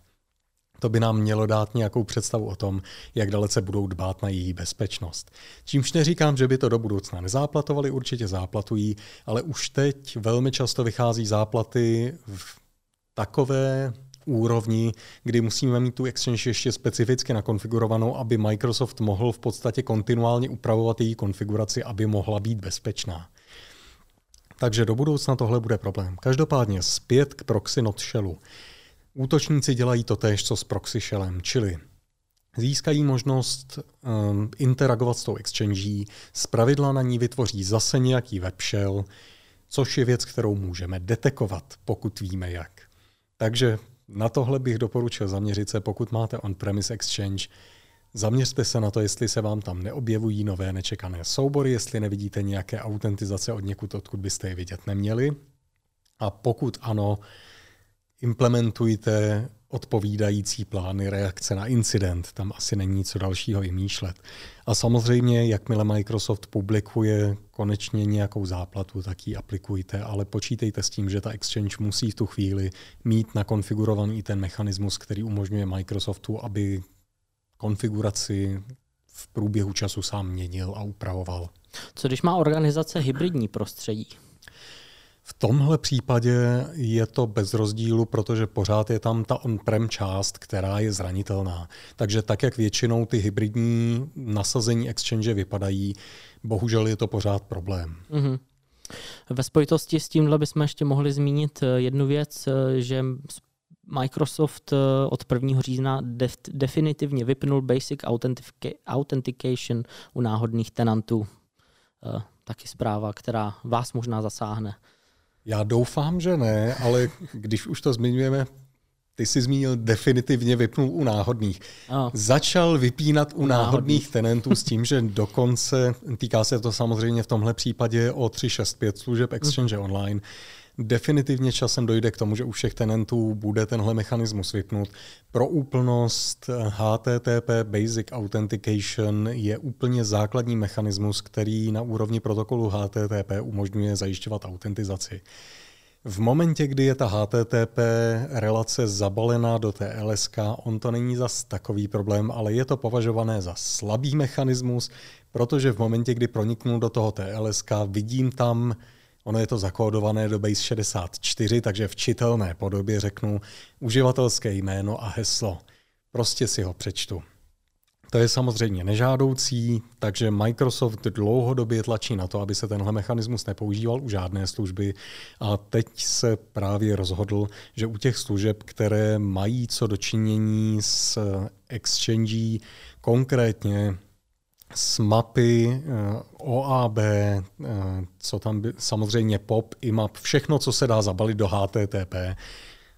To by nám mělo dát nějakou představu o tom, jak dalece budou dbát na její bezpečnost. Čímž neříkám, že by to do budoucna nezáplatovali, určitě záplatují, ale už teď velmi často vychází záplaty v takové úrovni, kdy musíme mít tu Exchange ještě specificky nakonfigurovanou, aby Microsoft mohl v podstatě kontinuálně upravovat její konfiguraci, aby mohla být bezpečná. Takže do budoucna tohle bude problém. Každopádně zpět k proxy not shellu. Útočníci dělají to též, co s proxy shellem, čili získají možnost um, interagovat s tou exchange, pravidla na ní vytvoří zase nějaký web shell, což je věc, kterou můžeme detekovat, pokud víme jak. Takže na tohle bych doporučil zaměřit se, pokud máte on-premise exchange, Zaměřte se na to, jestli se vám tam neobjevují nové nečekané soubory, jestli nevidíte nějaké autentizace od někud, odkud byste je vidět neměli. A pokud ano, implementujte odpovídající plány reakce na incident. Tam asi není co dalšího vymýšlet. A samozřejmě, jakmile Microsoft publikuje konečně nějakou záplatu, tak ji aplikujte, ale počítejte s tím, že ta Exchange musí v tu chvíli mít nakonfigurovaný ten mechanismus, který umožňuje Microsoftu, aby konfiguraci v průběhu času sám měnil a upravoval. Co když má organizace hybridní prostředí? V tomhle případě je to bez rozdílu, protože pořád je tam ta on-prem část, která je zranitelná. Takže tak, jak většinou ty hybridní nasazení Exchange vypadají, bohužel je to pořád problém. Mm-hmm. Ve spojitosti s tímhle bychom ještě mohli zmínit eh, jednu věc, eh, že Microsoft eh, od 1. října def, definitivně vypnul Basic Authentication u náhodných tenantů. Taky zpráva, která vás možná zasáhne. Já doufám, že ne, ale když už to zmiňujeme, ty jsi zmínil definitivně vypnul u náhodných. Oh. Začal vypínat u náhodných, náhodných tenentů s tím, že dokonce, týká se to samozřejmě v tomhle případě o 365 služeb Exchange. Online, definitivně časem dojde k tomu, že u všech tenentů bude tenhle mechanismus vypnut. Pro úplnost HTTP Basic Authentication je úplně základní mechanismus, který na úrovni protokolu HTTP umožňuje zajišťovat autentizaci. V momentě, kdy je ta HTTP relace zabalená do té LSK, on to není zas takový problém, ale je to považované za slabý mechanismus, protože v momentě, kdy proniknu do toho TLSK, vidím tam Ono je to zakódované do Base 64, takže v čitelné podobě řeknu uživatelské jméno a heslo. Prostě si ho přečtu. To je samozřejmě nežádoucí, takže Microsoft dlouhodobě tlačí na to, aby se tenhle mechanismus nepoužíval u žádné služby a teď se právě rozhodl, že u těch služeb, které mají co dočinění s Exchange, konkrétně s mapy, OAB, co tam by, samozřejmě POP, IMAP, všechno, co se dá zabalit do HTTP,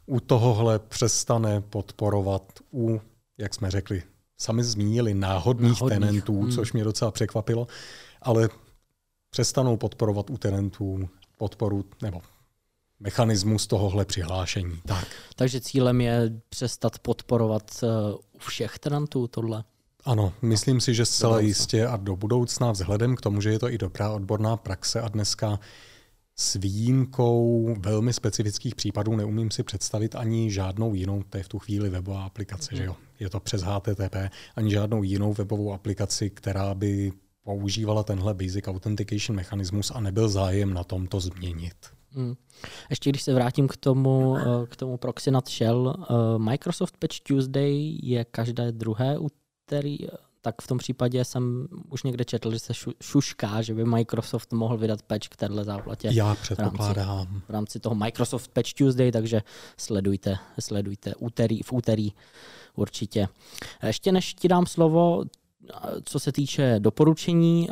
u tohohle přestane podporovat u, jak jsme řekli, sami zmínili, náhodných, náhodných. tenentů, hmm. což mě docela překvapilo, ale přestanou podporovat u tenentů podporu nebo mechanismus tohohle přihlášení. Tak. Takže cílem je přestat podporovat uh, u všech tenantů tohle? Ano, myslím si, že zcela jistě a do budoucna vzhledem k tomu, že je to i dobrá odborná praxe a dneska s výjimkou velmi specifických případů neumím si představit ani žádnou jinou, to je v tu chvíli webová aplikace, mm. že jo, je to přes HTTP, ani žádnou jinou webovou aplikaci, která by používala tenhle basic authentication mechanismus a nebyl zájem na tom to změnit. Hmm. Ještě když se vrátím k tomu, eh, k tomu proxy nad Shell, eh, Microsoft Patch Tuesday je každé druhé úterý, eh, tak v tom případě jsem už někde četl, že se šušká, že by Microsoft mohl vydat patch k téhle záplatě. Já předpokládám. V rámci, v rámci toho Microsoft Patch Tuesday, takže sledujte, sledujte úterý, v úterý určitě. Ještě než ti dám slovo, co se týče doporučení,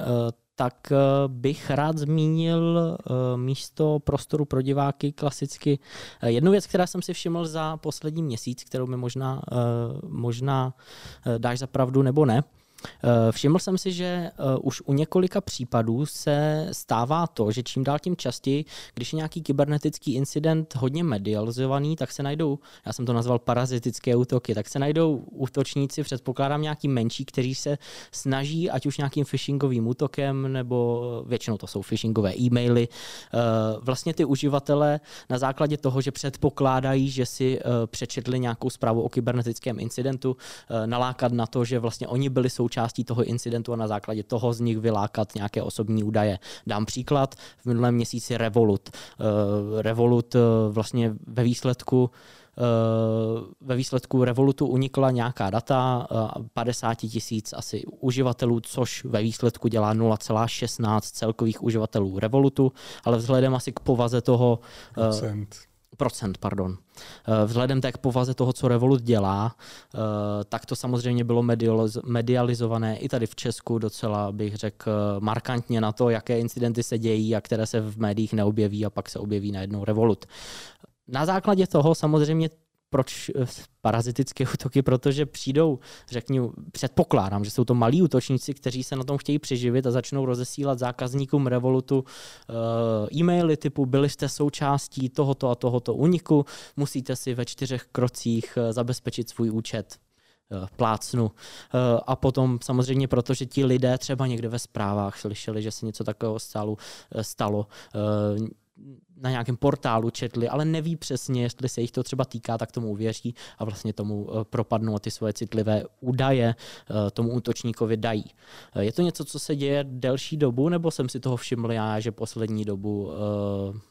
tak eh, bych rád zmínil eh, místo prostoru pro diváky klasicky. Eh, jednu věc, která jsem si všiml za poslední měsíc, kterou mi možná, možná dáš za pravdu nebo ne, všiml jsem si, že eh, už u několika případů se stává to, že čím dál tím častěji, když je nějaký kybernetický incident hodně medializovaný, tak se najdou, já jsem to nazval parazitické útoky, tak se najdou útočníci, předpokládám nějaký menší, kteří se snaží, ať už nějakým phishingovým útokem, nebo většinou to jsou phishingové e-maily, eh, vlastně ty uživatele na základě toho, že předpokládají, že si přečetli nějakou zprávu o kybernetickém incidentu, nalákat na to, že vlastně oni byli součástí součástí toho incidentu a na základě toho z nich vylákat nějaké osobní údaje. Dám příklad, v minulém měsíci Revolut. Uh, Revolut uh, vlastně ve výsledku uh, ve výsledku Revolutu unikla nějaká data 50 tisíc asi uživatelů, což ve výsledku dělá 0,16 celkových uživatelů Revolutu, ale vzhledem asi k povaze toho Procent procent, pardon. Eh, vzhledem tak k povaze toho, co Revolut dělá, eh, tak to samozřejmě bylo medializované i tady v Česku docela, bych řekl, markantně na to, jaké incidenty se dějí a které se v médiích neobjeví a pak se objeví najednou Revolut. Na základě toho samozřejmě proč eh, parazitické útoky, protože přijdou, řeknu, předpokládám, že jsou to malí útočníci, kteří se na tom chtějí přeživit a začnou rozesílat zákazníkům Revolutu uh, e-maily typu byli jste součástí tohoto a tohoto úniku, musíte si ve čtyřech krocích uh, zabezpečit svůj účet plácnu. A potom samozřejmě, protože ti lidé třeba někde ve zprávách slyšeli, že se něco takového stalo, stalo na nějakém portálu četli, ale neví přesně, jestli se jich to třeba týká, tak tomu uvěří a vlastně tomu eh, propadnou a ty svoje citlivé údaje eh, tomu útočníkovi dají. Eh, je to něco, co se děje delší dobu, nebo jsem si toho všiml já, že poslední dobu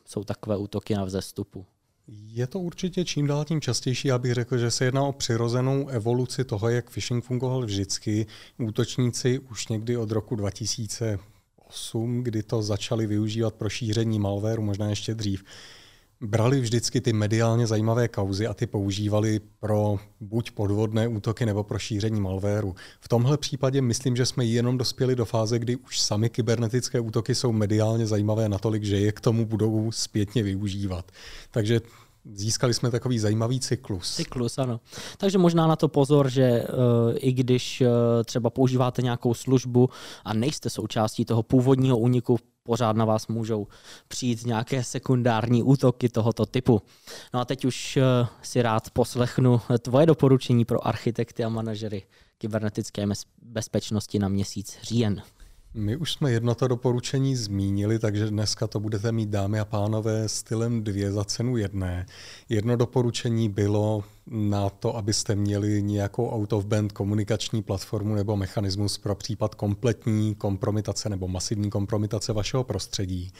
jsou takové útoky na vzestupu? Je to určitě čím dál tím častější. Já bych řekl, že se jedná o přirozenou evoluci toho, jak phishing fungoval vždycky. Útočníci už někdy od roku 2000 2008, kdy to začali využívat pro šíření malwareu, možná ještě dřív, brali vždycky ty mediálně zajímavé kauzy a ty používali pro buď podvodné útoky nebo pro šíření malwareu. V tomhle případě myslím, že jsme jenom dospěli do fáze, kdy už sami kybernetické útoky jsou mediálně zajímavé natolik, že je k tomu budou zpětně využívat. Takže získali jsme takový zajímavý cyklus. Cyklus, ano. Takže možná na to pozor, že uh, i když uh, třeba používáte nějakou službu a nejste součástí toho původního úniku, pořád na vás můžou přijít nějaké sekundární útoky tohoto typu. No a teď už uh, si rád poslechnu tvoje doporučení pro architekty a manažery kybernetické bezpečnosti na měsíc říjen. My už jsme jedno to doporučení zmínili, takže dneska to budete mít, dámy a pánové, stylem dvě za cenu jedné. Jedno doporučení bylo na to, abyste měli nějakou out-of-band komunikační platformu nebo mechanismus pro případ kompletní kompromitace nebo masivní kompromitace vašeho prostředí.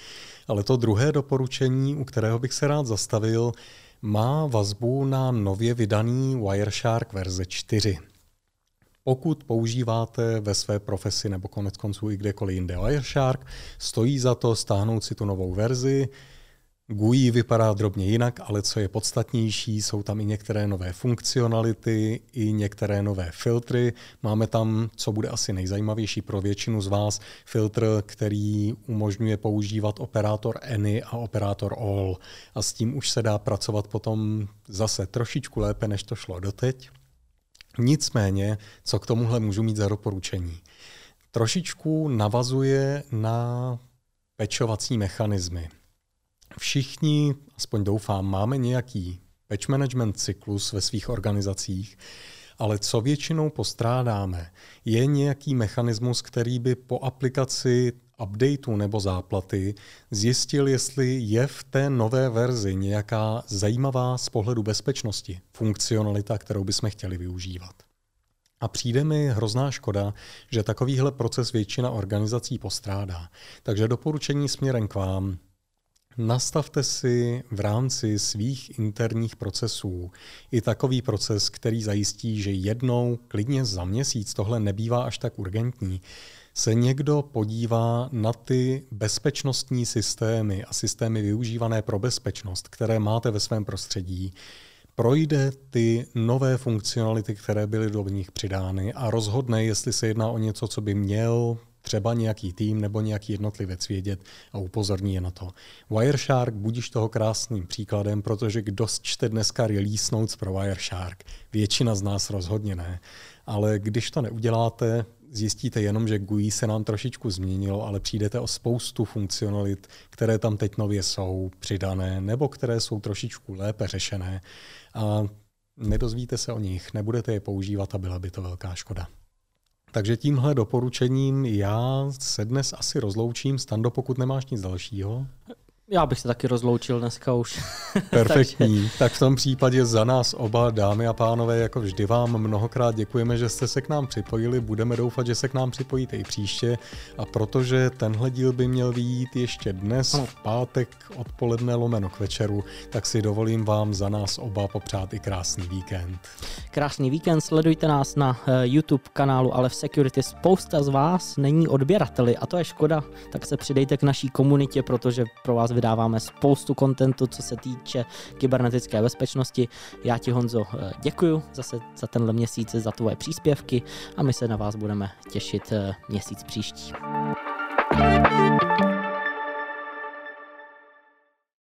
Ale to druhé doporučení, u kterého bych se rád zastavil, má vazbu na nově vydaný Wireshark verze 4. Pokud používáte ve své profesi nebo konec konců i kdekoliv jinde Wireshark, stojí za to stáhnout si tu novou verzi, GUI vypadá drobně jinak, ale co je podstatnější, jsou tam i některé nové funkcionality, i některé nové filtry. Máme tam, co bude asi nejzajímavější pro většinu z vás, filtr, který umožňuje používat operátor any a operátor all. A s tím už se dá pracovat potom zase trošičku lépe, než to šlo doteď. Nicméně, co k tomuhle můžu mít za doporučení? Trošičku navazuje na pečovací mechanismy. Všichni, aspoň doufám, máme nějaký patch management cyklus ve svých organizacích, ale co většinou postrádáme, je nějaký mechanismus, který by po aplikaci updateu nebo záplaty zjistil, jestli je v té nové verzi nějaká zajímavá z pohledu bezpečnosti funkcionalita, kterou bychom chtěli využívat. A přijde mi hrozná škoda, že takovýhle proces většina organizací postrádá. Takže doporučení směrem k vám, Nastavte si v rámci svých interních procesů i takový proces, který zajistí, že jednou, klidně za měsíc, tohle nebývá až tak urgentní, se někdo podívá na ty bezpečnostní systémy a systémy využívané pro bezpečnost, které máte ve svém prostředí, projde ty nové funkcionality, které byly do nich přidány a rozhodne, jestli se jedná o něco, co by měl třeba nějaký tým nebo nějaký jednotlivec vědět a upozorní je na to. Wireshark budíš toho krásným příkladem, protože kdo čte dneska release notes pro Wireshark? Většina z nás rozhodně ne. Ale když to neuděláte, zjistíte jenom, že GUI se nám trošičku změnilo, ale přijdete o spoustu funkcionalit, které tam teď nově jsou přidané, nebo které jsou trošičku lépe řešené a nedozvíte se o nich, nebudete je používat a byla by to velká škoda. Takže tímhle doporučením já se dnes asi rozloučím. Stando, pokud nemáš nic dalšího. Já bych se taky rozloučil dneska už. Perfektní. Takže... Tak v tom případě za nás oba, dámy a pánové, jako vždy vám mnohokrát děkujeme, že jste se k nám připojili. Budeme doufat, že se k nám připojíte i příště. A protože tenhle díl by měl vyjít ještě dnes, v pátek odpoledne lomeno k večeru, tak si dovolím vám za nás oba popřát i krásný víkend. Krásný víkend, sledujte nás na eh, YouTube kanálu Ale v Security. Spousta z vás není odběrateli a to je škoda, tak se přidejte k naší komunitě, protože pro vás vydáváme spoustu kontentu, co se týče kybernetické bezpečnosti. Já ti Honzo eh, děkuji zase za tenhle měsíc, za tvoje příspěvky a my se na vás budeme těšit eh, měsíc příští.